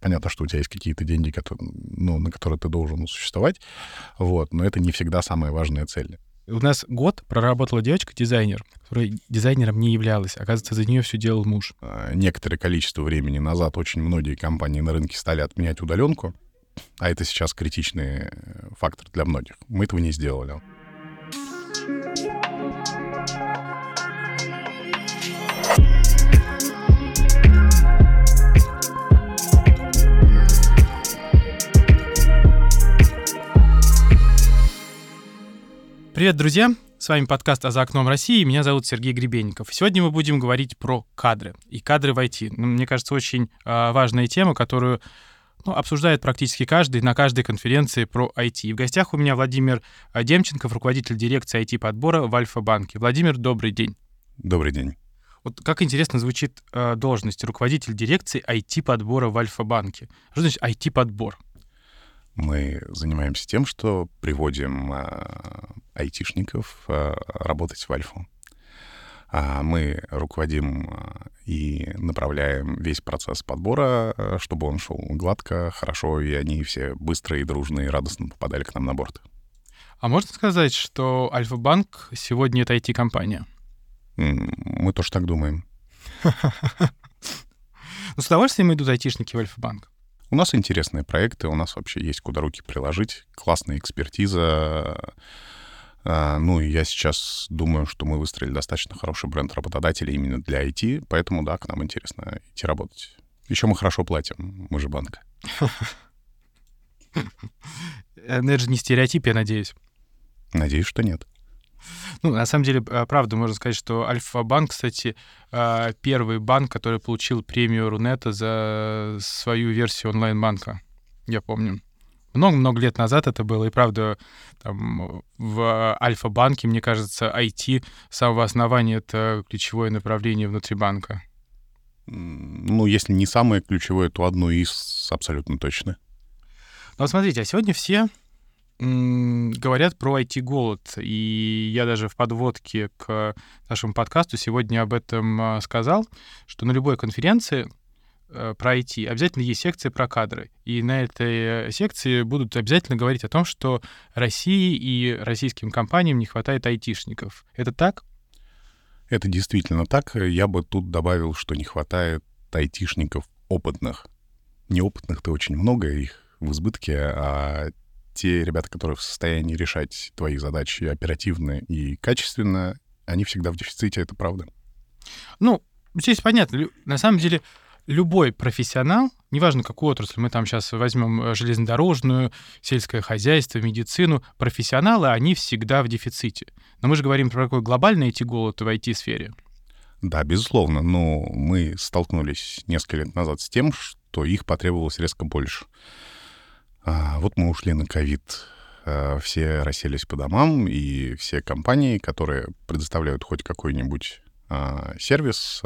Понятно, что у тебя есть какие-то деньги, которые, ну, на которые ты должен существовать, вот, но это не всегда самая важная цель. У нас год проработала девочка-дизайнер, которая дизайнером не являлась. Оказывается, за нее все делал муж. А, некоторое количество времени назад очень многие компании на рынке стали отменять удаленку, а это сейчас критичный э, фактор для многих. Мы этого не сделали. Привет, друзья! С вами подкаст «А за окном России». Меня зовут Сергей Гребенников. Сегодня мы будем говорить про кадры и кадры в IT. Ну, мне кажется, очень э, важная тема, которую ну, обсуждает практически каждый на каждой конференции про IT. И в гостях у меня Владимир а, Демченков, руководитель дирекции IT-подбора в Альфа-банке. Владимир, добрый день. Добрый день. Вот как интересно звучит э, должность руководитель дирекции IT-подбора в Альфа-банке. Что значит IT-подбор? Мы занимаемся тем, что приводим а, айтишников а, работать в Альфу. А мы руководим и направляем весь процесс подбора, чтобы он шел гладко, хорошо, и они все быстро и дружно и радостно попадали к нам на борт. А можно сказать, что Альфа-банк сегодня это IT-компания? Мы тоже так думаем. Ну, с удовольствием идут айтишники в Альфа-банк. У нас интересные проекты, у нас вообще есть куда руки приложить, классная экспертиза. А, ну, и я сейчас думаю, что мы выстроили достаточно хороший бренд работодателей именно для IT, поэтому, да, к нам интересно идти работать. Еще мы хорошо платим, мы же банк. Это же не стереотип, я надеюсь. Надеюсь, что нет. Ну, на самом деле, а, правда, можно сказать, что Альфа-банк, кстати, а, первый банк, который получил премию Рунета за свою версию онлайн-банка. Я помню. Много-много лет назад это было, и правда, там, в Альфа-банке, мне кажется, IT с самого основания — это ключевое направление внутри банка. Ну, если не самое ключевое, то одно из абсолютно точно. Ну, смотрите, а сегодня все говорят про IT-голод. И я даже в подводке к нашему подкасту сегодня об этом а, сказал, что на любой конференции э, про IT обязательно есть секция про кадры. И на этой э, секции будут обязательно говорить о том, что России и российским компаниям не хватает айтишников. Это так? Это действительно так. Я бы тут добавил, что не хватает айтишников опытных. Неопытных-то очень много, их в избытке, а те ребята, которые в состоянии решать твои задачи оперативно и качественно, они всегда в дефиците, это правда. Ну, здесь понятно. На самом деле, любой профессионал, неважно какую отрасль, мы там сейчас возьмем э, железнодорожную, сельское хозяйство, медицину, профессионалы, они всегда в дефиците. Но мы же говорим про такой глобальный IT-голод в IT-сфере. Да, безусловно, но мы столкнулись несколько лет назад с тем, что их потребовалось резко больше. А, вот мы ушли на ковид, а, все расселись по домам, и все компании, которые предоставляют хоть какой-нибудь а, сервис,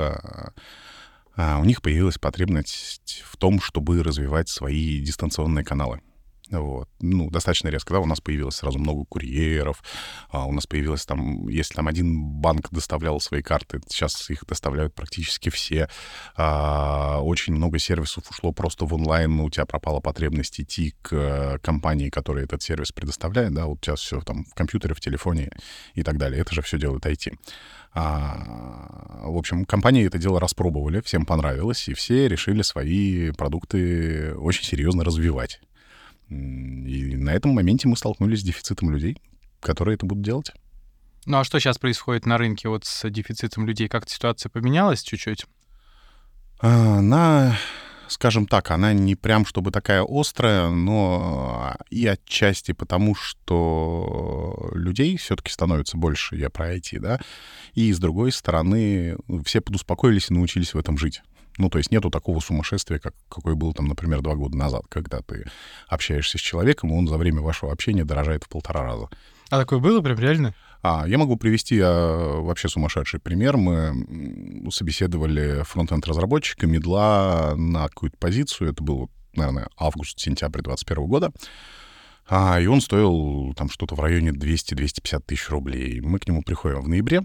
у них появилась потребность в том, чтобы развивать свои дистанционные каналы. Вот. Ну, достаточно резко, да, у нас появилось сразу много курьеров, а у нас появилось там, если там один банк доставлял свои карты, сейчас их доставляют практически все. А, очень много сервисов ушло просто в онлайн, у тебя пропала потребность идти к э, компании, которая этот сервис предоставляет, да, у тебя все там в компьютере, в телефоне и так далее. Это же все делает IT. А, в общем, компании это дело распробовали, всем понравилось, и все решили свои продукты очень серьезно развивать. И на этом моменте мы столкнулись с дефицитом людей, которые это будут делать. Ну а что сейчас происходит на рынке вот с дефицитом людей? Как-то ситуация поменялась чуть-чуть? А, на, скажем так, она не прям чтобы такая острая, но и отчасти потому, что людей все-таки становится больше, я про IT, да, и с другой стороны, все подуспокоились и научились в этом жить. Ну, то есть нету такого сумасшествия, как, какое было там, например, два года назад, когда ты общаешься с человеком, и он за время вашего общения дорожает в полтора раза. А такое было прям реально? А, я могу привести а, вообще сумасшедший пример. Мы собеседовали фронтенд-разработчика медла на какую-то позицию. Это был, наверное, август-сентябрь 2021 года. А, и он стоил там что-то в районе 200-250 тысяч рублей. Мы к нему приходим в ноябре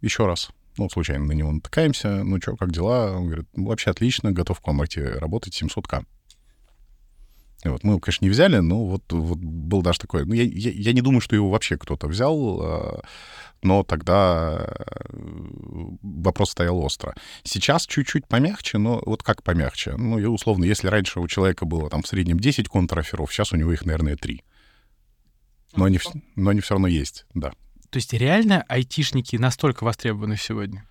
еще раз ну, случайно на него натыкаемся, ну что, как дела? Он говорит, ну, вообще отлично, готов к вам идти работать 700к. Вот, мы его, конечно, не взяли, но вот, вот был даже такой... Ну, я, я, я не думаю, что его вообще кто-то взял, а, но тогда э, вопрос стоял остро. Сейчас чуть-чуть помягче, но вот как помягче? Ну, и условно, если раньше у человека было там в среднем 10 контраферов, сейчас у него их, наверное, 3. Но они, но они все равно есть, да. То есть реально айтишники настолько востребованы сегодня?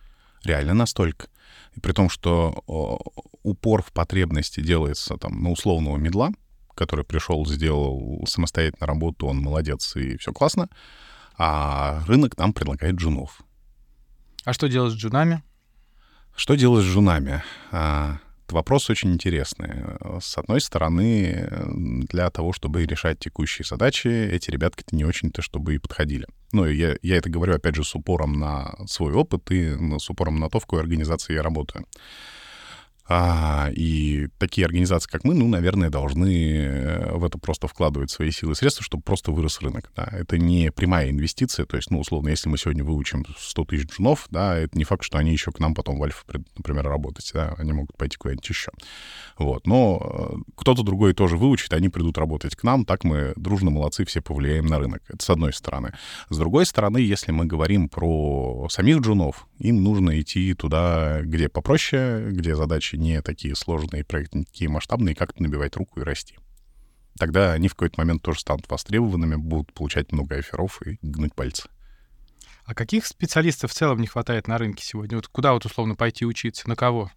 Реально настолько. И при том, что упор в потребности делается там на условного медла, который пришел, сделал самостоятельно работу, он молодец и все классно, а рынок нам предлагает джунов. А что делать с джунами? Что делать с джунами? А, вопрос очень интересный. С одной стороны, для того, чтобы решать текущие задачи, эти ребятки-то не очень-то, чтобы и подходили. Ну, я, я это говорю, опять же, с упором на свой опыт и с упором на то, в какой организации я работаю. А, и такие организации, как мы, ну, наверное, должны э, в это просто вкладывать свои силы и средства, чтобы просто вырос рынок. Да. Это не прямая инвестиция, то есть, ну, условно, если мы сегодня выучим 100 тысяч джунов, да, это не факт, что они еще к нам потом в Альфа, например, работать, да, они могут пойти куда-нибудь еще. Вот, но э, кто-то другой тоже выучит, они придут работать к нам, так мы дружно, молодцы, все повлияем на рынок. Это с одной стороны. С другой стороны, если мы говорим про самих джунов, им нужно идти туда, где попроще, где задачи не такие сложные, проекты не такие масштабные, как-то набивать руку и расти. Тогда они в какой-то момент тоже станут востребованными, будут получать много оферов и гнуть пальцы. А каких специалистов в целом не хватает на рынке сегодня? Вот куда вот условно пойти учиться? На кого?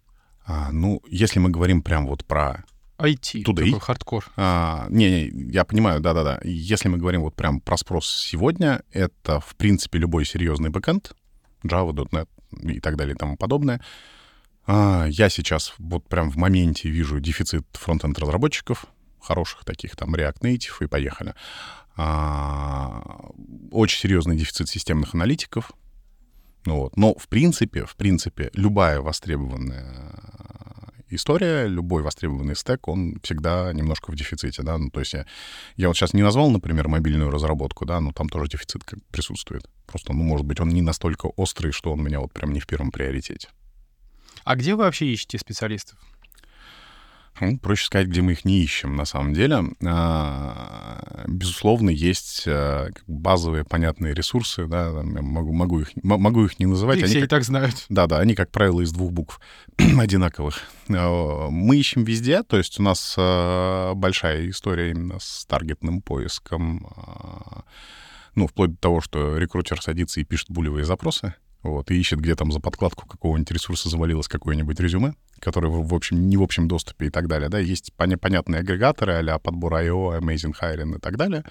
А, ну, если мы говорим прям вот про IT, Today, такой хардкор. А, не, не, я понимаю, да-да-да. Если мы говорим вот прям про спрос сегодня, это, в принципе, любой серьезный бэкэнд, Java, .NET и так далее и тому подобное. А, я сейчас вот прям в моменте вижу дефицит фронтенд разработчиков, хороших таких, там, React Native, и поехали. А, очень серьезный дефицит системных аналитиков. Ну, вот. Но, в принципе, в принципе, любая востребованная история, любой востребованный стек, он всегда немножко в дефиците, да, ну, то есть я, я вот сейчас не назвал, например, мобильную разработку, да, но там тоже дефицит присутствует. Просто, ну, может быть, он не настолько острый, что он у меня вот прям не в первом приоритете. А где вы вообще ищете специалистов? Ну, проще сказать, где мы их не ищем, на самом деле. А, безусловно, есть э, базовые понятные ресурсы, да, могу, могу, их, могу их не называть. Их они все как, и так знают. Да, да, они, как правило, из двух букв одинаковых. А, мы ищем везде, то есть у нас э, большая история именно с таргетным поиском, а, ну, вплоть до того, что рекрутер садится и пишет булевые запросы, вот, и ищет, где там за подкладку какого-нибудь ресурса завалилось какое-нибудь резюме, которое, в общем, не в общем доступе и так далее, да, есть понятные агрегаторы а подбор IO, Amazing Hiring и так далее.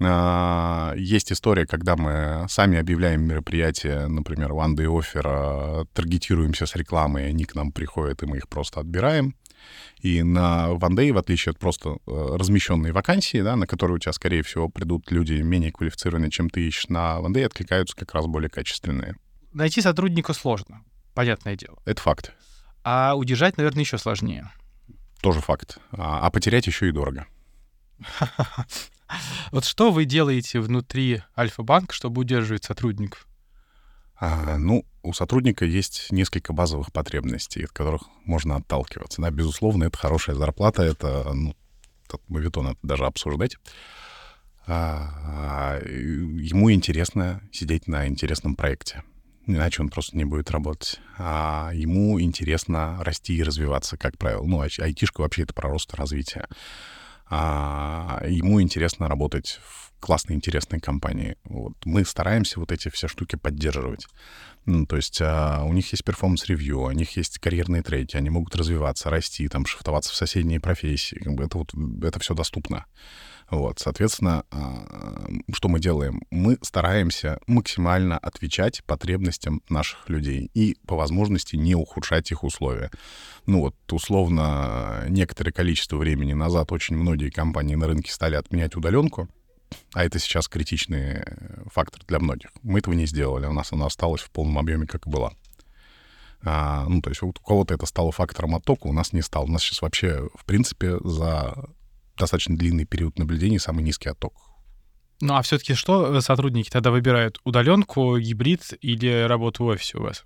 А, есть история, когда мы сами объявляем мероприятие, например, One Day Offer, а, таргетируемся с рекламой, они к нам приходят, и мы их просто отбираем. И на OneDay, в отличие от просто э, размещенной вакансии, да, на которые у тебя, скорее всего, придут люди менее квалифицированные, чем ты ищешь, на OneDay откликаются как раз более качественные. Найти сотрудника сложно, понятное дело. Это факт. А удержать, наверное, еще сложнее. Тоже факт. А, а потерять еще и дорого. Вот что вы делаете внутри Альфа-банка, чтобы удерживать сотрудников? А, ну, у сотрудника есть несколько базовых потребностей, от которых можно отталкиваться. Да, безусловно, это хорошая зарплата, это, ну, мавитон это даже обсуждать. А, ему интересно сидеть на интересном проекте. Иначе он просто не будет работать. А ему интересно расти и развиваться, как правило. Ну, айтишка вообще это про рост и развитие. А ему интересно работать в классной, интересной компании. Вот. Мы стараемся вот эти все штуки поддерживать. Ну, то есть а, у них есть performance review, у них есть карьерные треки, они могут развиваться, расти, там, шифтоваться в соседние профессии. Как бы это вот, это все доступно. Вот, соответственно, а, что мы делаем? Мы стараемся максимально отвечать потребностям наших людей и по возможности не ухудшать их условия. Ну вот, условно, некоторое количество времени назад очень многие компании на рынке стали отменять удаленку, а это сейчас критичный фактор для многих. Мы этого не сделали, у нас она осталась в полном объеме, как и была. А, ну, то есть вот у кого-то это стало фактором оттока, у нас не стало. У нас сейчас вообще, в принципе, за достаточно длинный период наблюдений самый низкий отток. Ну а все-таки что сотрудники тогда выбирают? Удаленку, гибрид или работу в офисе у вас?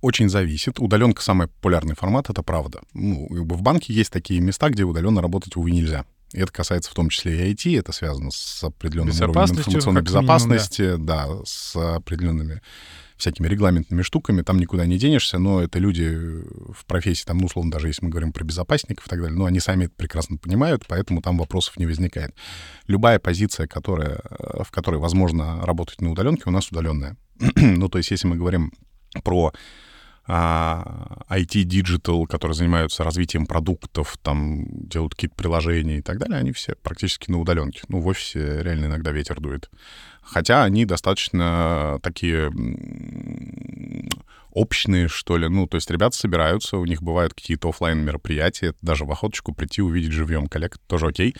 Очень зависит. Удаленка самый популярный формат, это правда. Ну, в банке есть такие места, где удаленно работать, увы, нельзя. И это касается в том числе и IT, это связано с определенным уровнем информационной безопасности, минимум, да. да, с определенными всякими регламентными штуками, там никуда не денешься, но это люди в профессии, там, ну, условно, даже если мы говорим про безопасников и так далее, ну, они сами это прекрасно понимают, поэтому там вопросов не возникает. Любая позиция, которая, в которой возможно работать на удаленке, у нас удаленная. ну, то есть если мы говорим про А, которые занимаются развитием продуктов, там делают какие-то приложения и так далее, они все практически на удаленке. Ну, в офисе реально иногда ветер дует. Хотя они достаточно такие общные, что ли. Ну, то есть ребята собираются, у них бывают какие-то офлайн мероприятия, даже в охоточку прийти, увидеть живьем коллег, тоже окей.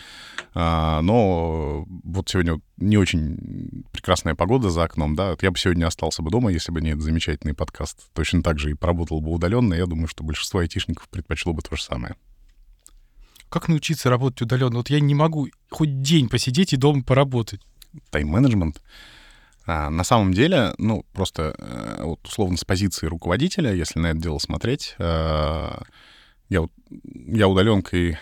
А, но вот сегодня не очень прекрасная погода за окном, да, я бы сегодня остался бы дома, если бы не этот замечательный подкаст. Точно так же и поработал бы удаленно. Я думаю, что большинство айтишников предпочло бы то же самое. Как научиться работать удаленно? Вот я не могу хоть день посидеть и дома поработать. Тайм-менеджмент — а, на самом деле, ну, просто э, вот условно с позиции руководителя, если на это дело смотреть, э, я, я удаленкой э,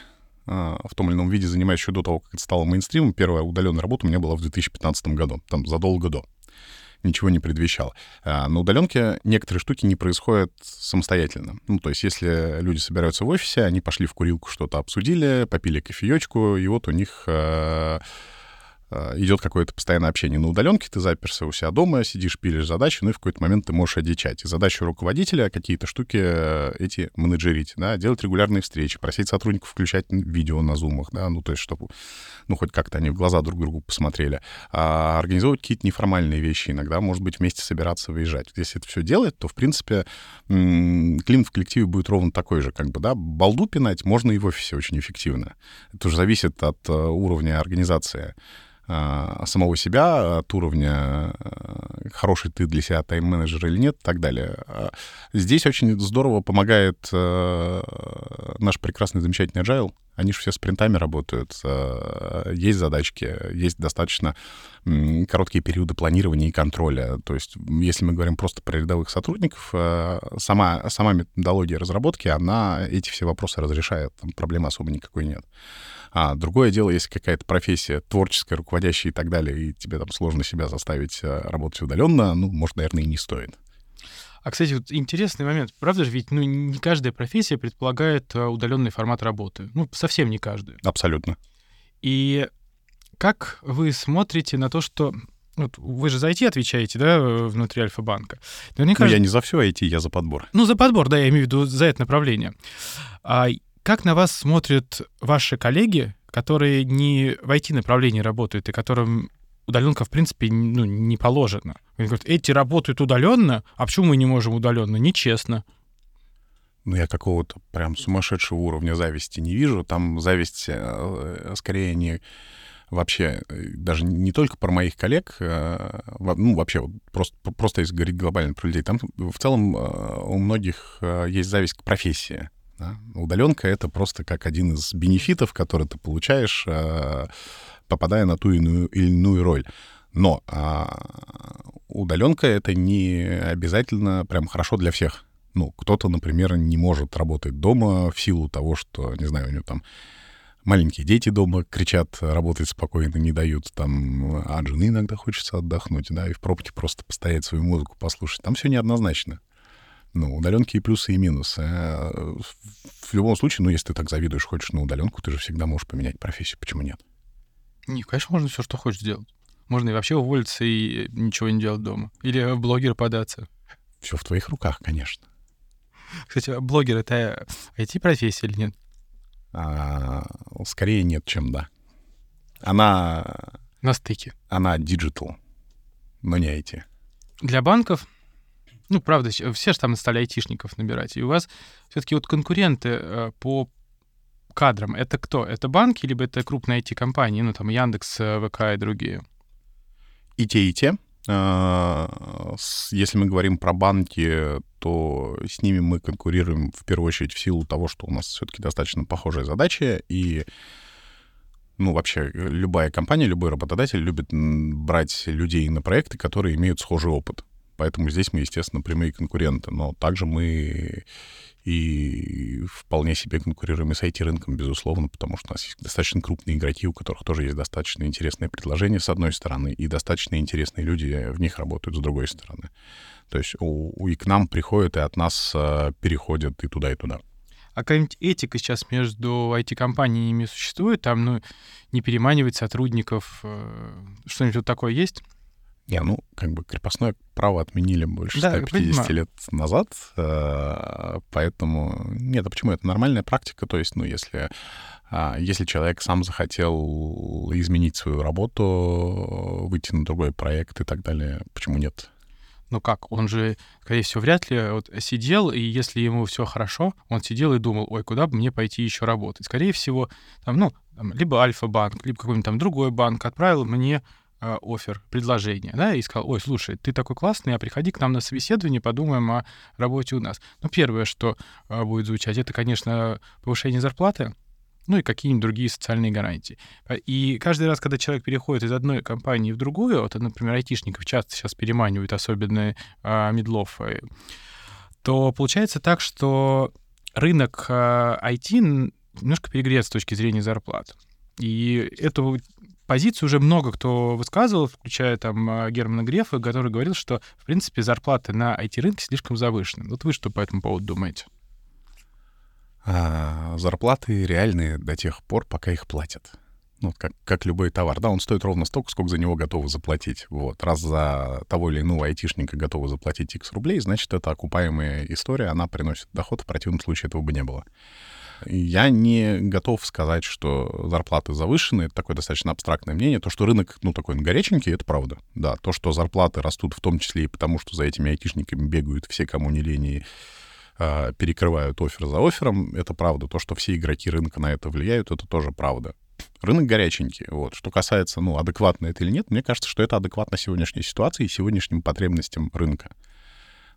в том или ином виде занимаюсь еще до того, как это стало мейнстримом. Первая удаленная работа у меня была в 2015 году, там задолго до. Ничего не предвещало. А, на удаленке некоторые штуки не происходят самостоятельно. Ну, то есть, если люди собираются в офисе, они пошли в курилку, что-то обсудили, попили кофеечку, и вот у них идет какое-то постоянное общение. На удаленке ты заперся у себя дома, сидишь, пилишь задачи, ну и в какой-то момент ты можешь одичать. И задача руководителя какие-то штуки э, эти менеджерить, да, делать регулярные встречи, просить сотрудников включать видео на зумах, да, ну то есть чтобы, ну хоть как-то они в глаза друг другу посмотрели. А организовывать какие-то неформальные вещи иногда, может быть, вместе собираться, выезжать. Если это все делать, то, в принципе, климат в коллективе будет ровно такой же, как бы, да, балду пинать можно и в офисе очень эффективно. Это уже зависит от э, уровня организации. А, самого себя, от уровня, э, хороший ты для себя тайм-менеджер или нет и так далее. А здесь очень здорово помогает э, наш прекрасный, замечательный agile. Они же все спринтами работают. Э, есть задачки, есть достаточно короткие периоды планирования и контроля. То есть, если мы говорим просто про рядовых сотрудников, сама, сама методология разработки, она эти все вопросы разрешает. Там проблемы особо никакой нет. А другое дело, если какая-то профессия творческая, руководящая и так далее, и тебе там сложно себя заставить э, работать удаленно, ну, может, наверное, и не стоит. А, кстати, вот интересный момент. Правда же, ведь ну, не каждая профессия предполагает э, удаленный формат работы. Ну, совсем не каждая. Абсолютно. И как вы смотрите на то, что вот вы же за IT отвечаете, да, внутри Альфа-банка. Наверняка... Ну, я не за все IT, я за подбор. Ну, за подбор, да, я имею в виду за это направление. А как на вас смотрят ваши коллеги, которые не в IT-направлении работают и которым удаленка, в принципе, ну, не положена? Они говорят, эти работают удаленно, а почему мы не можем удаленно? Нечестно. Ну, я какого-то прям сумасшедшего уровня зависти не вижу. Там зависть э, скорее не вообще, э, даже не только про моих коллег, э, ну, вообще, просто, просто если говорить глобально про людей, там в целом у многих есть зависть к профессии. Да? Удаленка — это просто как один из бенефитов, который ты получаешь, э, попадая на ту иную, или иную роль. Но а, удаленка — это не обязательно прям хорошо для всех. Ну, кто-то, например, не может работать дома в силу того, что, не знаю, у него там маленькие дети дома кричат, работать спокойно не дают, там, а жены иногда хочется отдохнуть, да, и в пробке просто постоять свою музыку послушать. Там все неоднозначно. Ну, удаленки и плюсы, и минусы. А, в любом случае, ну, если ты так завидуешь, хочешь на удаленку, ты же всегда можешь поменять профессию. Почему нет? Не, конечно, можно все, что хочешь сделать. Можно и вообще уволиться и ничего не делать дома. Или в блогер податься. Все в твоих руках, конечно. Кстати, блогер — это IT-профессия или нет? А, скорее нет, чем да. Она... На стыке. Она digital, но не IT. Для банков ну, правда, все же там стали айтишников набирать. И у вас все-таки вот конкуренты э, по кадрам, это кто? Это банки, либо это крупные IT-компании, ну, там, Яндекс, э, ВК и другие? И те, и те. А, если мы говорим про банки, то с ними мы конкурируем в первую очередь в силу того, что у нас все-таки достаточно похожие задачи, и ну, вообще, любая компания, любой работодатель любит брать людей на проекты, которые имеют схожий опыт. Поэтому здесь мы, естественно, прямые конкуренты. Но также мы и вполне себе конкурируем и с IT-рынком, безусловно, потому что у нас есть достаточно крупные игроки, у которых тоже есть достаточно интересные предложения, с одной стороны, и достаточно интересные люди в них работают, с другой стороны. То есть у, и к нам приходят, и от нас э, переходят и туда, и туда. А какая-нибудь этика сейчас между IT-компаниями существует? Там, ну, не переманивать сотрудников, э, что-нибудь вот такое есть? Не, ну, как бы крепостное право отменили больше да, 150 лет назад, э, поэтому... Нет, а почему? Это нормальная практика, то есть, ну, если, а, если человек сам захотел изменить свою работу, выйти на другой проект и так далее, почему нет? Ну как, он же, скорее всего, вряд ли вот сидел, и если ему все хорошо, он сидел и думал, ой, куда бы мне пойти еще работать. Скорее всего, там, ну, там, либо Альфа-банк, либо какой-нибудь там другой банк отправил мне офер, предложение, да, и сказал, ой, слушай, ты такой классный, а приходи к нам на собеседование, подумаем о работе у нас. Ну, первое, что э, будет звучать, это, конечно, повышение зарплаты, ну и какие-нибудь другие социальные гарантии. И каждый раз, когда человек переходит из одной компании в другую, вот, например, айтишников часто сейчас переманивают, особенно а, медлов, э, то получается так, что рынок а, IT немножко перегрет с точки зрения зарплат. И эту позицию уже много кто высказывал, включая там а, Германа Грефа, который говорил, что, в принципе, зарплаты на IT-рынке слишком завышены. Вот вы что по этому поводу думаете? А, зарплаты реальные до тех пор, пока их платят. Ну, как, как любой товар. Да, он стоит ровно столько, сколько за него готовы заплатить. Вот. Раз за того или иного айтишника готовы заплатить x рублей, значит, это окупаемая история, она приносит доход, в противном случае этого бы не было. Я не готов сказать, что зарплаты завышены. Это такое достаточно абстрактное мнение. То, что рынок, ну, такой горяченький, это правда. Да, то, что зарплаты растут в том числе и потому, что за этими айтишниками бегают все, кому не лень, и э, перекрывают офер за оффером, это правда. То, что все игроки рынка на это влияют, это тоже правда. Рынок горяченький. Вот. Что касается, ну, адекватно это или нет, мне кажется, что это адекватно сегодняшней ситуации и сегодняшним потребностям рынка.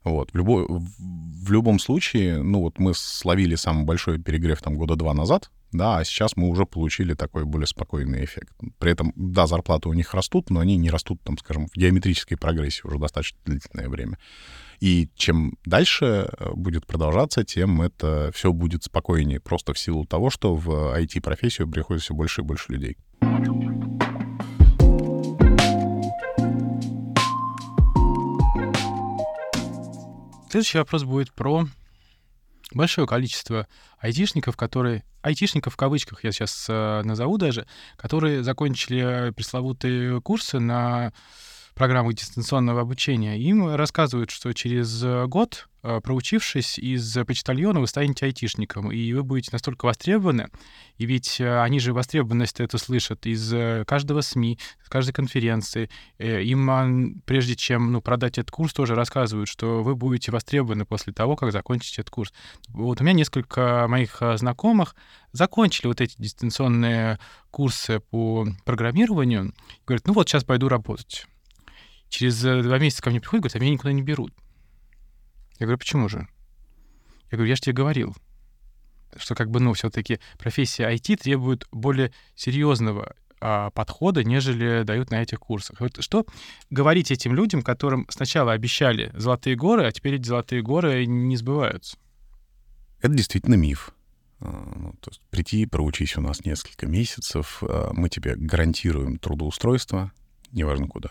Вот. В, любой, в любом случае, ну вот мы словили самый большой перегрев там года два назад, да, а сейчас мы уже получили такой более спокойный эффект. При этом, да, зарплаты у них растут, но они не растут, там, скажем, в геометрической прогрессии уже достаточно длительное время. И чем дальше э, будет продолжаться, тем это все будет спокойнее, просто в силу того, что в IT-профессию приходит все больше и больше людей. Следующий вопрос будет про большое количество айтишников, которые... Айтишников в кавычках я сейчас э, назову даже, которые закончили пресловутые курсы на программы дистанционного обучения, им рассказывают, что через год, э, проучившись из почтальона, вы станете айтишником, и вы будете настолько востребованы, и ведь э, они же востребованность это слышат из э, каждого СМИ, с каждой конференции. Им, прежде чем ну, продать этот курс, тоже рассказывают, что вы будете востребованы после того, как закончите этот курс. Вот у меня несколько моих знакомых закончили вот эти дистанционные курсы по программированию, говорят, ну вот сейчас пойду работать. Через э, два месяца ко мне приходят, говорят, а меня никуда не берут. Я говорю, почему же? Я говорю, я же тебе говорил, что как бы, ну, все-таки профессия IT требует более серьезного а, подхода, нежели дают на этих курсах. Вот что говорить этим людям, которым сначала обещали золотые горы, а теперь эти золотые горы не сбываются? Это действительно миф. А, ну, то есть прийти, проучись у нас несколько месяцев, а, мы тебе гарантируем трудоустройство, неважно куда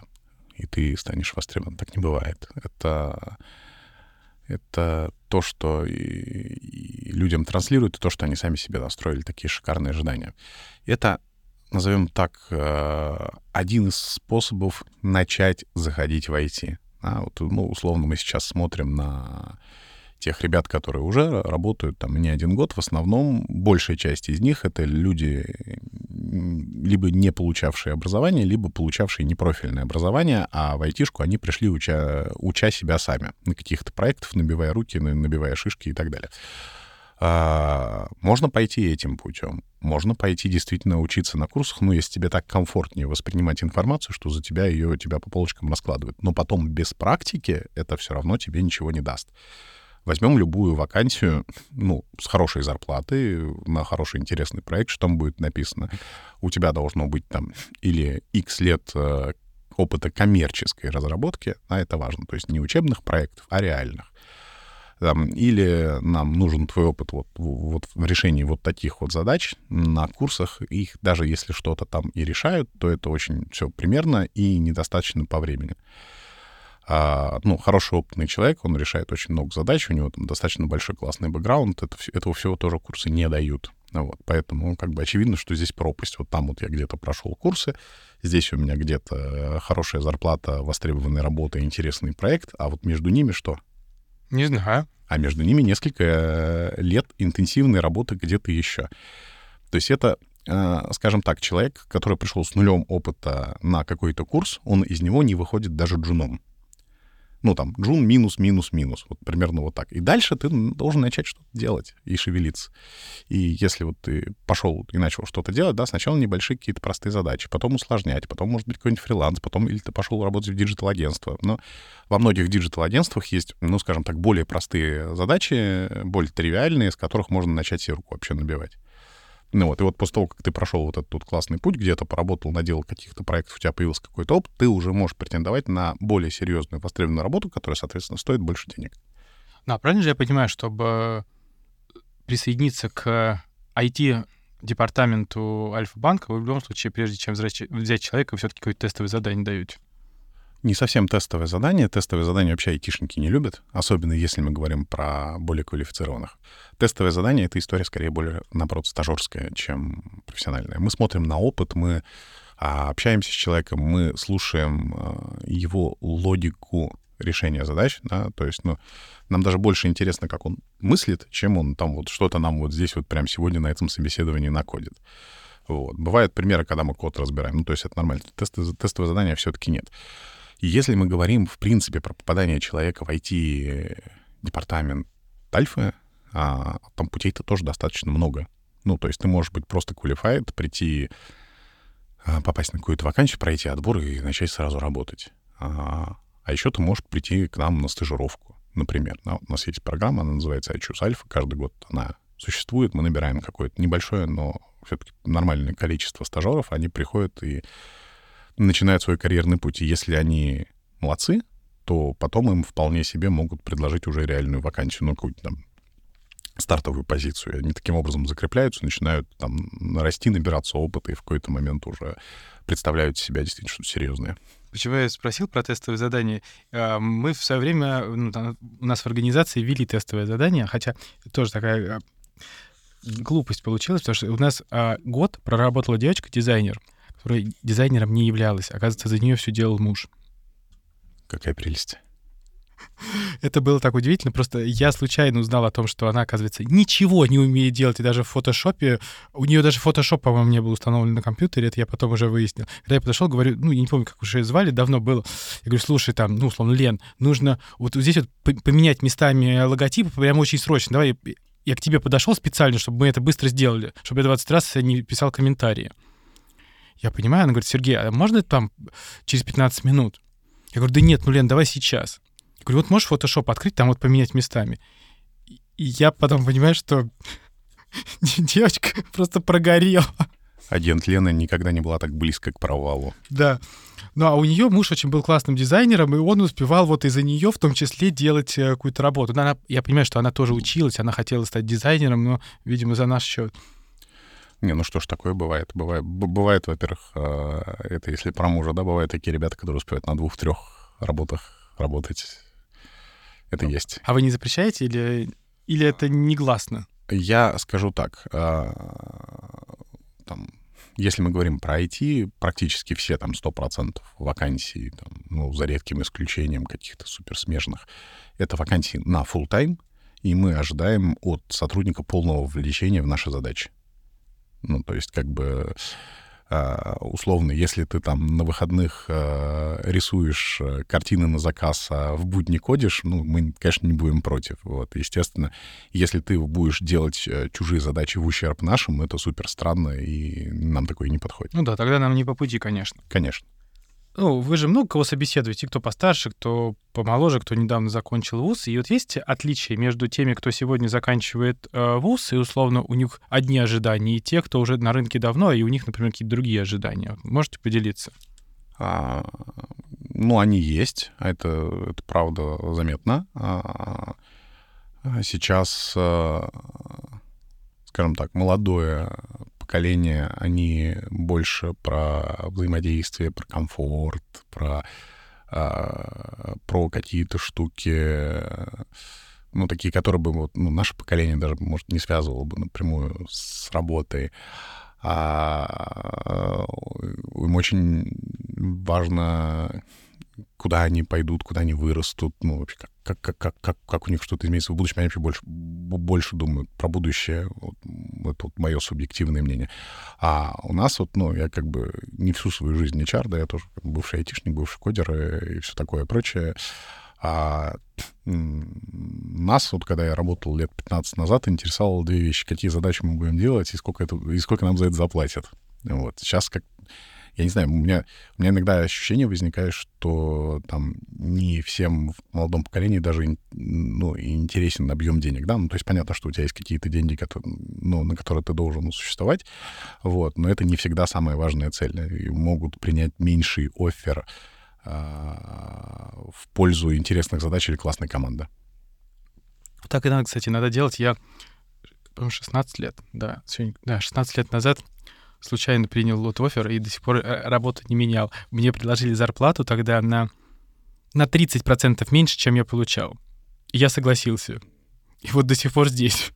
и ты станешь востребован. Так не бывает. Это, это то, что и, и людям транслируют, и то, что они сами себе настроили такие шикарные ожидания. Это, назовем так, э, один из способов начать заходить в IT. А, вот, ну, условно, мы сейчас смотрим на тех ребят, которые уже работают там не один год, в основном большая часть из них это люди, либо не получавшие образование, либо получавшие непрофильное образование, а в айтишку они пришли, уча, уча себя сами на каких-то проектах, набивая руки, набивая шишки и так далее. А, можно пойти этим путем. Можно пойти действительно учиться на курсах, ну, если тебе так комфортнее воспринимать информацию, что за тебя ее тебя по полочкам раскладывают. Но потом без практики это все равно тебе ничего не даст. Возьмем любую вакансию, ну, с хорошей зарплатой, на хороший интересный проект, что там будет написано. У тебя должно быть там или X лет э, опыта коммерческой разработки, а это важно, то есть не учебных проектов, а реальных. Там, или нам нужен твой опыт вот, вот в решении вот таких вот задач на курсах. Их даже если что-то там и решают, то это очень все примерно и недостаточно по времени. А, ну, хороший опытный человек, он решает очень много задач, у него там достаточно большой классный бэкграунд, это, этого всего тоже курсы не дают. Вот, поэтому как бы очевидно, что здесь пропасть. Вот там вот я где-то прошел курсы, здесь у меня где-то хорошая зарплата, востребованная работа, интересный проект, а вот между ними что? Не знаю. А между ними несколько э, лет интенсивной работы где-то еще. То есть это, э, скажем так, человек, который пришел с нулем опыта на какой-то курс, он из него не выходит даже джуном ну, там, джун минус, минус, минус, вот примерно вот так. И дальше ты должен начать что-то делать и шевелиться. И если вот ты пошел и начал что-то делать, да, сначала небольшие какие-то простые задачи, потом усложнять, потом, может быть, какой-нибудь фриланс, потом или ты пошел работать в digital-агентство. Но во многих диджитал-агентствах есть, ну, скажем так, более простые задачи, более тривиальные, с которых можно начать себе руку вообще набивать. Ну вот, и вот после того, как ты прошел вот этот вот классный путь, где-то поработал, наделал каких-то проектов, у тебя появился какой-то опыт, ты уже можешь претендовать на более серьезную востребованную работу, которая, соответственно, стоит больше денег. Да, правильно же я понимаю, чтобы присоединиться к IT-департаменту Альфа-банка, вы в любом случае, прежде чем взять человека, все-таки какое-то тестовое задание даете? Не совсем тестовое задание. Тестовые задания вообще айтишники не любят, особенно если мы говорим про более квалифицированных. Тестовое задание — это история скорее более, наоборот, стажерская, чем профессиональная. Мы смотрим на опыт, мы а, общаемся с человеком, мы слушаем а, его логику решения задач, да, то есть, ну, нам даже больше интересно, как он мыслит, чем он там вот что-то нам вот здесь вот прямо сегодня на этом собеседовании накодит. Вот. Бывают примеры, когда мы код разбираем, ну, то есть это нормально. Тесты, тестовое задание все-таки нет. Если мы говорим, в принципе, про попадание человека в IT-департамент Альфа, а, там путей-то тоже достаточно много. Ну, то есть ты можешь быть просто qualified, прийти, а, попасть на какую-то вакансию, пройти отбор и начать сразу работать. А, а еще ты можешь прийти к нам на стажировку, например. У нас есть программа, она называется iChoose Alpha. Каждый год она существует. Мы набираем какое-то небольшое, но все-таки нормальное количество стажеров. Они приходят и начинают свой карьерный путь. И если они молодцы, то потом им вполне себе могут предложить уже реальную вакансию, ну, какую-то там стартовую позицию. Они таким образом закрепляются, начинают там расти, набираться опыта, и в какой-то момент уже представляют себя действительно что-то серьезное. Почему я спросил про тестовые задания? А, мы в свое время, ну, у нас в организации ввели тестовые задания, хотя тоже такая а, глупость получилась, потому что у нас а, год проработала девочка-дизайнер — которая дизайнером не являлась. Оказывается, за нее все делал муж. Какая прелесть. Это было так удивительно. Просто я случайно узнал о том, что она, оказывается, ничего не умеет делать. И даже в фотошопе... У нее даже фотошоп, по-моему, не был установлен на компьютере. Это я потом уже выяснил. Когда я подошел, говорю, ну, я не помню, как уже звали, давно было. Я говорю, слушай, там, ну, условно, Лен, нужно вот здесь вот поменять местами логотипы прямо очень срочно. Давай я к тебе подошел специально, чтобы мы это быстро сделали, чтобы я 20 раз не писал комментарии. Я понимаю, она говорит, Сергей, а можно там через 15 минут? Я говорю, да нет, ну, Лен, давай сейчас. Я говорю, вот можешь фотошоп открыть, там вот поменять местами. И я потом понимаю, что девочка просто прогорела. Агент Лена никогда не была так близко к провалу. Да. Ну, а у нее муж очень был классным дизайнером, и он успевал вот из-за нее в том числе делать э, какую-то работу. Но она, я понимаю, что она тоже училась, она хотела стать дизайнером, но, видимо, за наш счет. Не, ну что ж, такое бывает. Бывает, бывает во-первых, а, это если про мужа, да, бывают такие ребята, которые успевают на двух-трех работах работать. Это ну, есть. А вы не запрещаете или, или это негласно? Я скажу так. А, там, если мы говорим про IT, практически все там 100% вакансий, там, ну, за редким исключением каких-то суперсмежных, это вакансии на full time и мы ожидаем от сотрудника полного вовлечения в наши задачи. Ну, то есть, как бы а, условно, если ты там на выходных э, рисуешь э, картины на заказ, а в будни кодишь, ну, мы, конечно, не будем против. Вот, естественно, если ты будешь делать э, чужие задачи в ущерб нашим, это супер странно, и нам такое не подходит. Ну да, тогда нам не по пути, конечно. Конечно ну, вы же много кого собеседуете, кто постарше, кто помоложе, кто недавно закончил вуз. И вот есть отличие между теми, кто сегодня заканчивает э, вуз, и условно у них одни ожидания, и те, кто уже на рынке давно, и у них, например, какие-то другие ожидания. Можете поделиться? А, ну, они есть, а это, это правда заметно. А, сейчас, а, скажем так, молодое поколение, они больше про взаимодействие, про комфорт, про, про какие-то штуки, ну, такие, которые бы вот, ну, наше поколение даже, может, не связывало бы напрямую с работой. А им очень важно, куда они пойдут, куда они вырастут, ну, вообще, как, как, как, как, как у них что-то изменится в будущем. Они вообще больше, больше думают про будущее. Вот, это вот мое субъективное мнение. А у нас вот, ну, я как бы не всю свою жизнь HR, да, я тоже бывший айтишник, бывший кодер и все такое прочее. А нас, вот когда я работал лет 15 назад, интересовало две вещи. Какие задачи мы будем делать и сколько, это, и сколько нам за это заплатят. Вот. Сейчас как... Я не знаю, у меня, у меня иногда ощущение возникает, что там не всем в молодом поколении даже ну, интересен объем денег, да, ну, то есть понятно, что у тебя есть какие-то деньги, которые, ну, на которые ты должен существовать, вот, но это не всегда самая важная цель. И могут принять меньший офер, а, в пользу интересных задач или классной команды. Так и надо, кстати, надо делать. Я, по-моему, 16 лет, да, сегодня, да, 16 лет назад случайно принял лот офер и до сих пор э, работу не менял. Мне предложили зарплату тогда на, на 30% меньше, чем я получал. И я согласился. И вот до сих пор здесь.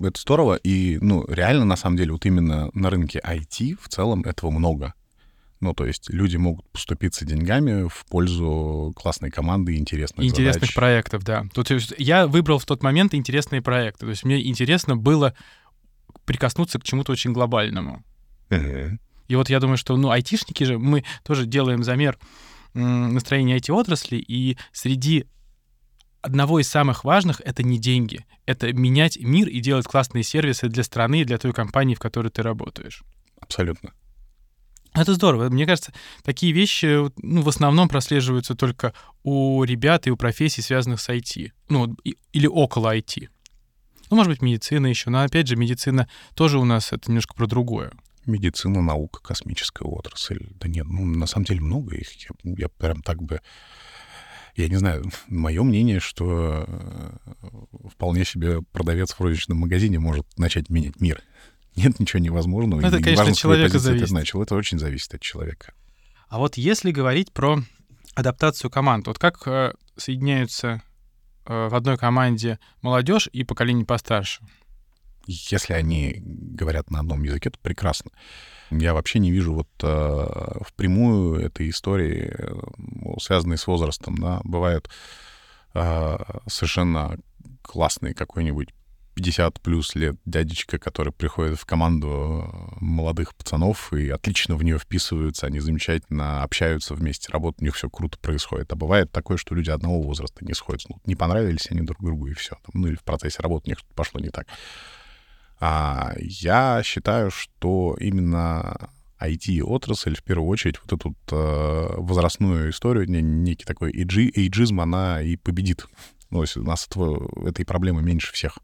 Это здорово. И, ну, реально, на самом деле, вот именно на рынке IT в целом этого много. Ну, то есть люди могут поступиться деньгами в пользу классной команды и интересных Интересных задач. проектов, да. Тут я выбрал в тот момент интересные проекты. То есть мне интересно было прикоснуться к чему-то очень глобальному. Uh-huh. И вот я думаю, что, ну, айтишники же, мы тоже делаем замер настроения IT-отрасли, и среди одного из самых важных — это не деньги. Это менять мир и делать классные сервисы для страны и для той компании, в которой ты работаешь. Абсолютно. Это здорово. Мне кажется, такие вещи ну, в основном прослеживаются только у ребят и у профессий, связанных с IT. Ну, или около IT. Ну, может быть, медицина еще. Но, опять же, медицина тоже у нас это немножко про другое. Медицина, наука, космическая отрасль. Да нет, ну, на самом деле много их. Я, я прям так бы... Я не знаю, мое мнение, что э, вполне себе продавец в розничном магазине может начать менять мир. Нет ничего невозможного. Ну, это, и конечно, от человека зависит. Это начал. Это очень зависит от человека. А вот если говорить про адаптацию команд, вот как э, соединяются в одной команде молодежь и поколение постарше? Если они говорят на одном языке, то прекрасно. Я вообще не вижу вот э, впрямую этой истории, э, связанной с возрастом. Да? Бывают э, совершенно классный какой-нибудь 50 плюс лет дядечка, который приходит в команду э, молодых пацанов и отлично в нее вписываются, они замечательно общаются вместе, работа у них все круто происходит. А бывает такое, что люди одного возраста не сходятся. Ну, не понравились они друг другу, и все. Ну, или в процессе работы у них что-то пошло не так. А я считаю, что именно IT-отрасль, в первую очередь, вот эту э, возрастную историю, некий такой эйджизм, она и победит. Ну, то есть у нас этого, этой проблемы меньше всех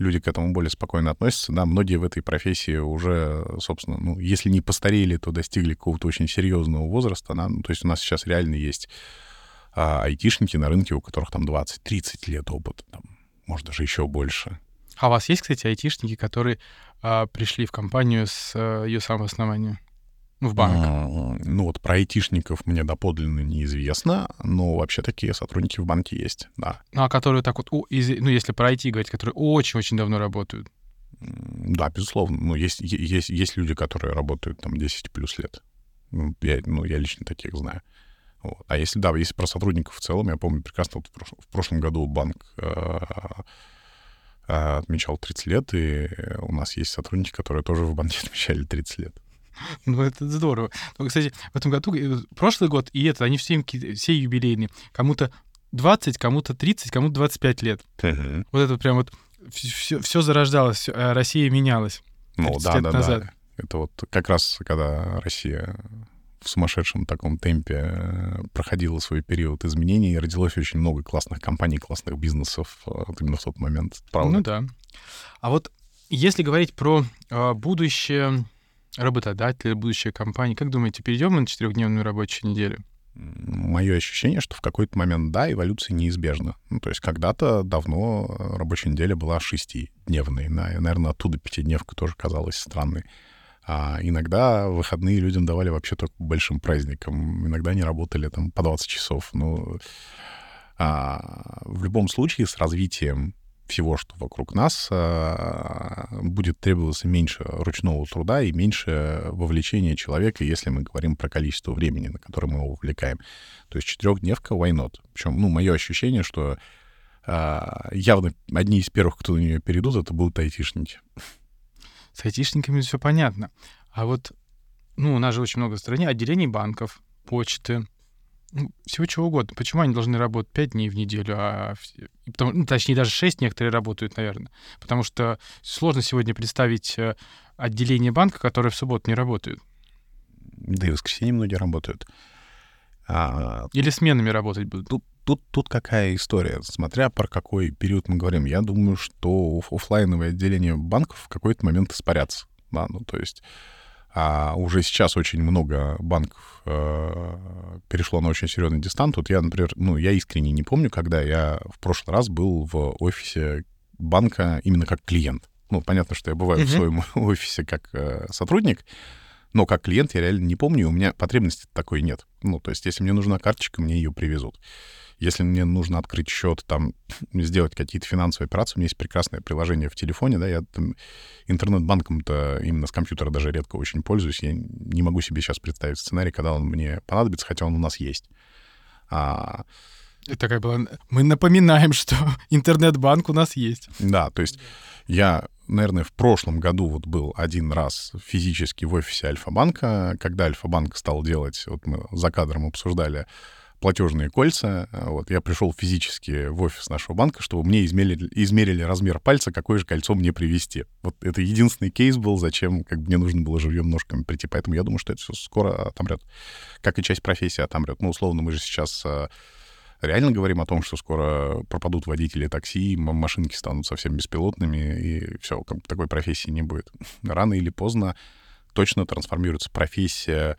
люди к этому более спокойно относятся. Да, многие в этой профессии уже, собственно, ну, если не постарели, то достигли какого-то очень серьезного возраста. Да? Ну, то есть у нас сейчас реально есть а, айтишники на рынке, у которых там 20-30 лет опыта, там, может, даже еще больше. А у вас есть, кстати, айтишники, которые а, пришли в компанию с а, ее самого основания? Ну, в банк. А, ну, вот про айтишников мне доподлинно неизвестно, но вообще такие сотрудники в банке есть, да. Ну, а которые так вот, ну, если про IT говорить, которые очень-очень давно работают. Да, безусловно. Ну, есть, есть, есть люди, которые работают там 10 плюс лет. Ну, я, ну, я лично таких знаю. Вот. А если, да, если про сотрудников в целом, я помню прекрасно, вот в, прошлом, в прошлом году банк э, э, отмечал 30 лет, и у нас есть сотрудники, которые тоже в банке отмечали 30 лет. Ну, это здорово. Но, кстати, в этом году, э, прошлый год и этот, они все, все юбилейные. Кому-то 20, кому-то 30, кому-то 25 лет. Uh-huh. Вот это прям вот все, все зарождалось, а Россия менялась. Ну, да, да, назад. да. Это вот как раз, когда Россия в сумасшедшем таком темпе э, проходила свой период изменений, и родилось очень много классных компаний, классных бизнесов э, вот именно в тот момент. Правда? Ну да. А вот если говорить про будущее работодатели, будущая компания. Как думаете, перейдем на четырехдневную рабочую неделю? Мое ощущение, что в какой-то момент, да, эволюция неизбежна. Ну, то есть когда-то давно рабочая неделя была шестидневной. Наверное, оттуда пятидневка тоже казалась странной. А иногда выходные людям давали вообще только большим праздникам. Иногда они работали там по 20 часов. Ну, а, в любом случае с развитием всего, что вокруг нас, а, будет требоваться меньше ручного труда и меньше вовлечения человека, если мы говорим про количество времени, на которое мы его вовлекаем. То есть четырехдневка why not? Причем, ну, мое ощущение, что а, явно одни из первых, кто на нее перейдут, это будут айтишники. С айтишниками все понятно. А вот, ну, у нас же очень много в стране отделений банков, почты, всего чего угодно. Почему они должны работать 5 дней в неделю, а потому, ну, точнее, даже 6 некоторые работают, наверное. Потому что сложно сегодня представить э, отделение банка, которое в субботу не работает. Да и в воскресенье многие работают. А, Или сменами работать будут. Тут, тут, тут какая история? Смотря про какой период мы говорим. Я думаю, что офлайновое отделение банков в какой-то момент испарятся. Да, ну, то есть а уже сейчас очень много банков э, перешло на очень серьезный дистант. Вот я, например, ну, я искренне не помню, когда я в прошлый раз был в офисе банка именно как клиент. Ну, понятно, что я бываю mm-hmm. в своем офисе как э, сотрудник, но как клиент я реально не помню, у меня потребности такой нет. Ну, то есть, если мне нужна карточка, мне ее привезут. Если мне нужно открыть счет, там, сделать какие-то финансовые операции, у меня есть прекрасное приложение в телефоне, да, я там, интернет-банком-то именно с компьютера даже редко очень пользуюсь. Я не могу себе сейчас представить сценарий, когда он мне понадобится, хотя он у нас есть. А... Это как бы мы напоминаем, что интернет-банк у нас есть. Да, то есть я, наверное, в прошлом году вот был один раз физически в офисе Альфа-банка, когда Альфа-банк стал делать, вот мы за кадром обсуждали, платежные кольца. Вот, я пришел физически в офис нашего банка, чтобы мне измерили, измерили размер пальца, какое же кольцо мне привезти. Вот это единственный кейс был, зачем как бы мне нужно было живьем ножками прийти. Поэтому я думаю, что это все скоро отомрет. Как и часть профессии отомрет. Ну, условно, мы же сейчас а, реально говорим о том, что скоро пропадут водители такси, машинки станут совсем беспилотными, и все, такой профессии не будет. Рано или поздно точно трансформируется профессия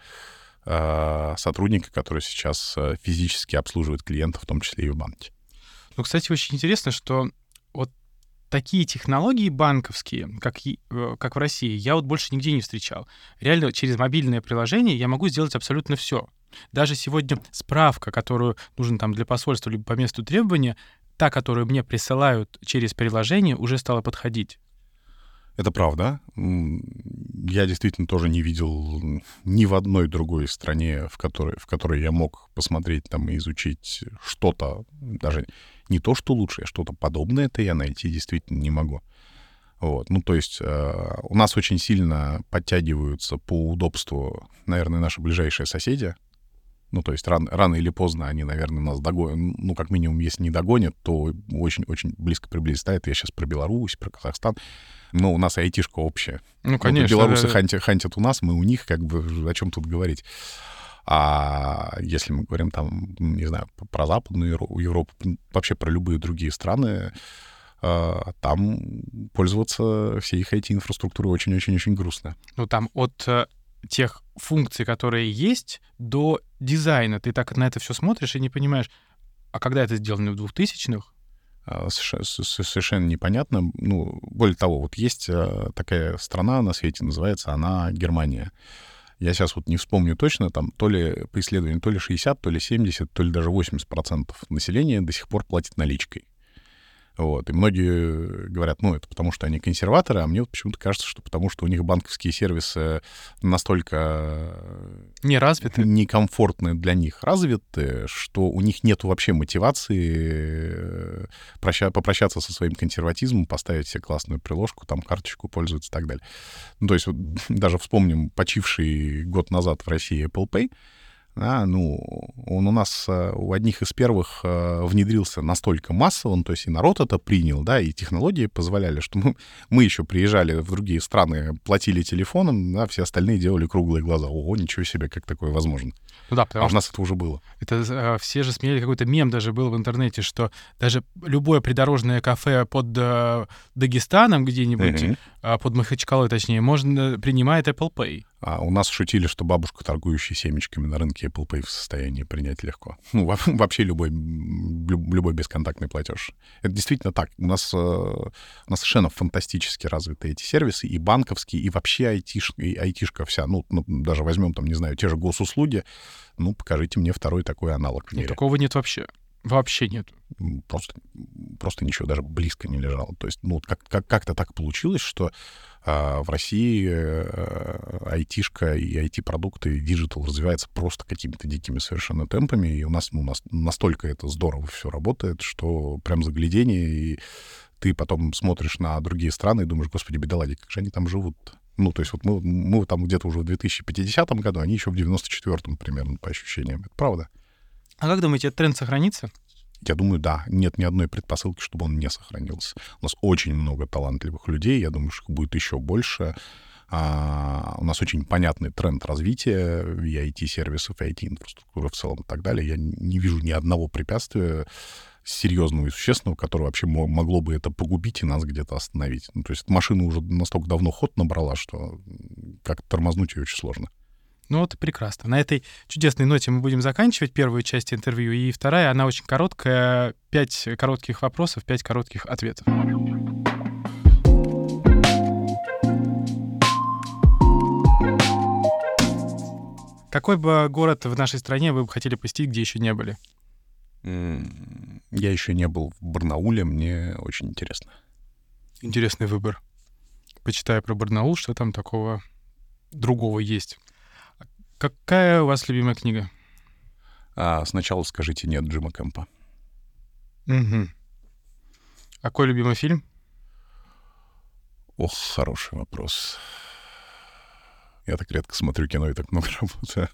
э, сотрудника, который сейчас э, физически обслуживает клиентов, в том числе и в банке. Ну, кстати, очень интересно, что такие технологии банковские, как, э, как в России, я вот больше нигде не встречал. Реально, через мобильное приложение я могу сделать абсолютно все. Даже сегодня справка, которую нужно там для посольства либо по месту требования, та, которую мне присылают через приложение, уже стала подходить. Это правда. Я действительно тоже не видел ни в одной другой стране, в которой, в которой я мог посмотреть там и изучить что-то, даже не то, что лучше, а что-то подобное, это я найти действительно не могу. Вот. Ну, то есть э, у нас очень сильно подтягиваются по удобству, наверное, наши ближайшие соседи. Ну, то есть рано, рано или поздно они, наверное, нас догонят. Ну, как минимум, если не догонят, то очень-очень близко приблизится. Это я сейчас про Беларусь, про Казахстан но у нас айтишка общая. Ну, конечно. Вот белорусы да, хантят, хантят у нас, мы у них, как бы, о чем тут говорить. А если мы говорим там, не знаю, про Западную Европу, вообще про любые другие страны, а, там пользоваться всей их IT-инфраструктурой очень-очень-очень грустно. Ну, там от э, тех функций, которые есть, до дизайна. Ты так на это все смотришь и не понимаешь, а когда это сделано в 2000-х, а, совершенно непонятно. Ну, более того, вот есть э, такая страна на свете, называется она Германия. Я сейчас вот не вспомню точно, там то ли по исследованию, то ли 60, то ли 70, то ли даже 80 процентов населения до сих пор платит наличкой. Вот. И многие говорят, ну, это потому что они консерваторы, а мне вот почему-то кажется, что потому что у них банковские сервисы настолько... Не развиты. Некомфортны для них развиты, что у них нет вообще мотивации э, проща... попрощаться со своим консерватизмом, поставить себе классную приложку, там карточку пользоваться и так далее. Ну, то есть вот, даже вспомним почивший год назад в России Apple Pay — да, ну, он у нас э, у одних из первых э, внедрился настолько массово, ну, то есть и народ это принял, да, и технологии позволяли, что мы, мы еще приезжали в другие страны, платили телефоном, да, все остальные делали круглые глаза. Ого, ничего себе, как такое возможно. Ну да, потому а у нас это уже было. Это э, все же смели, какой-то мем даже был в интернете, что даже любое придорожное кафе под э, Дагестаном где-нибудь, uh-huh. э, под Махачкалой точнее, можно принимает Apple Pay. А у нас шутили, что бабушка, торгующая семечками на рынке Apple Pay в состоянии принять легко. Ну, вообще любой, любой бесконтактный платеж. Это действительно так. У нас, э, у нас совершенно фантастически развиты эти сервисы, и банковские, и вообще айтишка, и айтишка вся. Ну, ну, даже возьмем, там, не знаю, те же госуслуги. Ну, покажите мне второй такой аналог в мире. такого нет вообще. Вообще нет. Просто, просто ничего даже близко не лежало. То есть, ну, как, как, как-то так получилось, что а, в России а, айтишка и IT-продукты, digital развивается просто какими-то дикими совершенно темпами, и у нас, ну, у нас настолько это здорово все работает, что прям заглядение, и ты потом смотришь на другие страны и думаешь, господи, бедолаги, как же они там живут -то? Ну, то есть вот мы, мы там где-то уже в 2050 году, они еще в 94-м примерно, по ощущениям. Это правда. А как думаете, этот тренд сохранится? Я думаю, да. Нет ни одной предпосылки, чтобы он не сохранился. У нас очень много талантливых людей. Я думаю, что их будет еще больше. А, у нас очень понятный тренд развития и IT-сервисов, и IT-инфраструктуры в целом и так далее. Я не вижу ни одного препятствия серьезного и существенного, которое вообще могло бы это погубить и нас где-то остановить. Ну, то есть машина уже настолько давно ход набрала, что как тормознуть ее очень сложно. Ну вот и прекрасно. На этой чудесной ноте мы будем заканчивать первую часть интервью. И вторая, она очень короткая. Пять коротких вопросов, пять коротких ответов. Какой бы город в нашей стране вы бы хотели посетить, где еще не были? Я еще не был в Барнауле, мне очень интересно. Интересный выбор. Почитая про Барнаул, что там такого другого есть. Какая у вас любимая книга? А, сначала скажите нет Джима Кэмпа. Угу. А какой любимый фильм? Ох, хороший вопрос. Я так редко смотрю кино и так много работаю.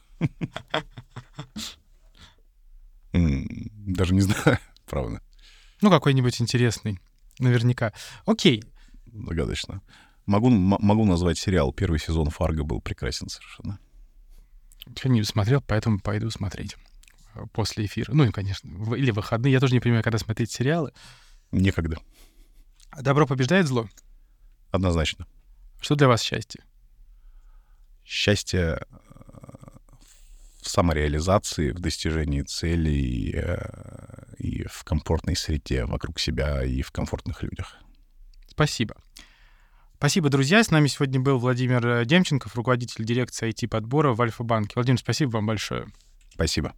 Даже не знаю, правда. Ну, какой-нибудь интересный, наверняка. Окей. Догадочно. Могу, могу назвать сериал. Первый сезон «Фарго» был прекрасен совершенно. Я не смотрел, поэтому пойду смотреть э, после эфира. Ну, и, конечно, или выходные. Я тоже не понимаю, когда смотреть сериалы. Некогда. Добро побеждает зло? Однозначно. Что для вас счастье? Счастье э, в самореализации, в достижении целей э, и в комфортной среде вокруг себя и в комфортных людях. Спасибо. Спасибо, друзья. С нами сегодня был Владимир Демченков, руководитель дирекции IT-подбора в Альфа-банке. Владимир, спасибо вам большое. Спасибо.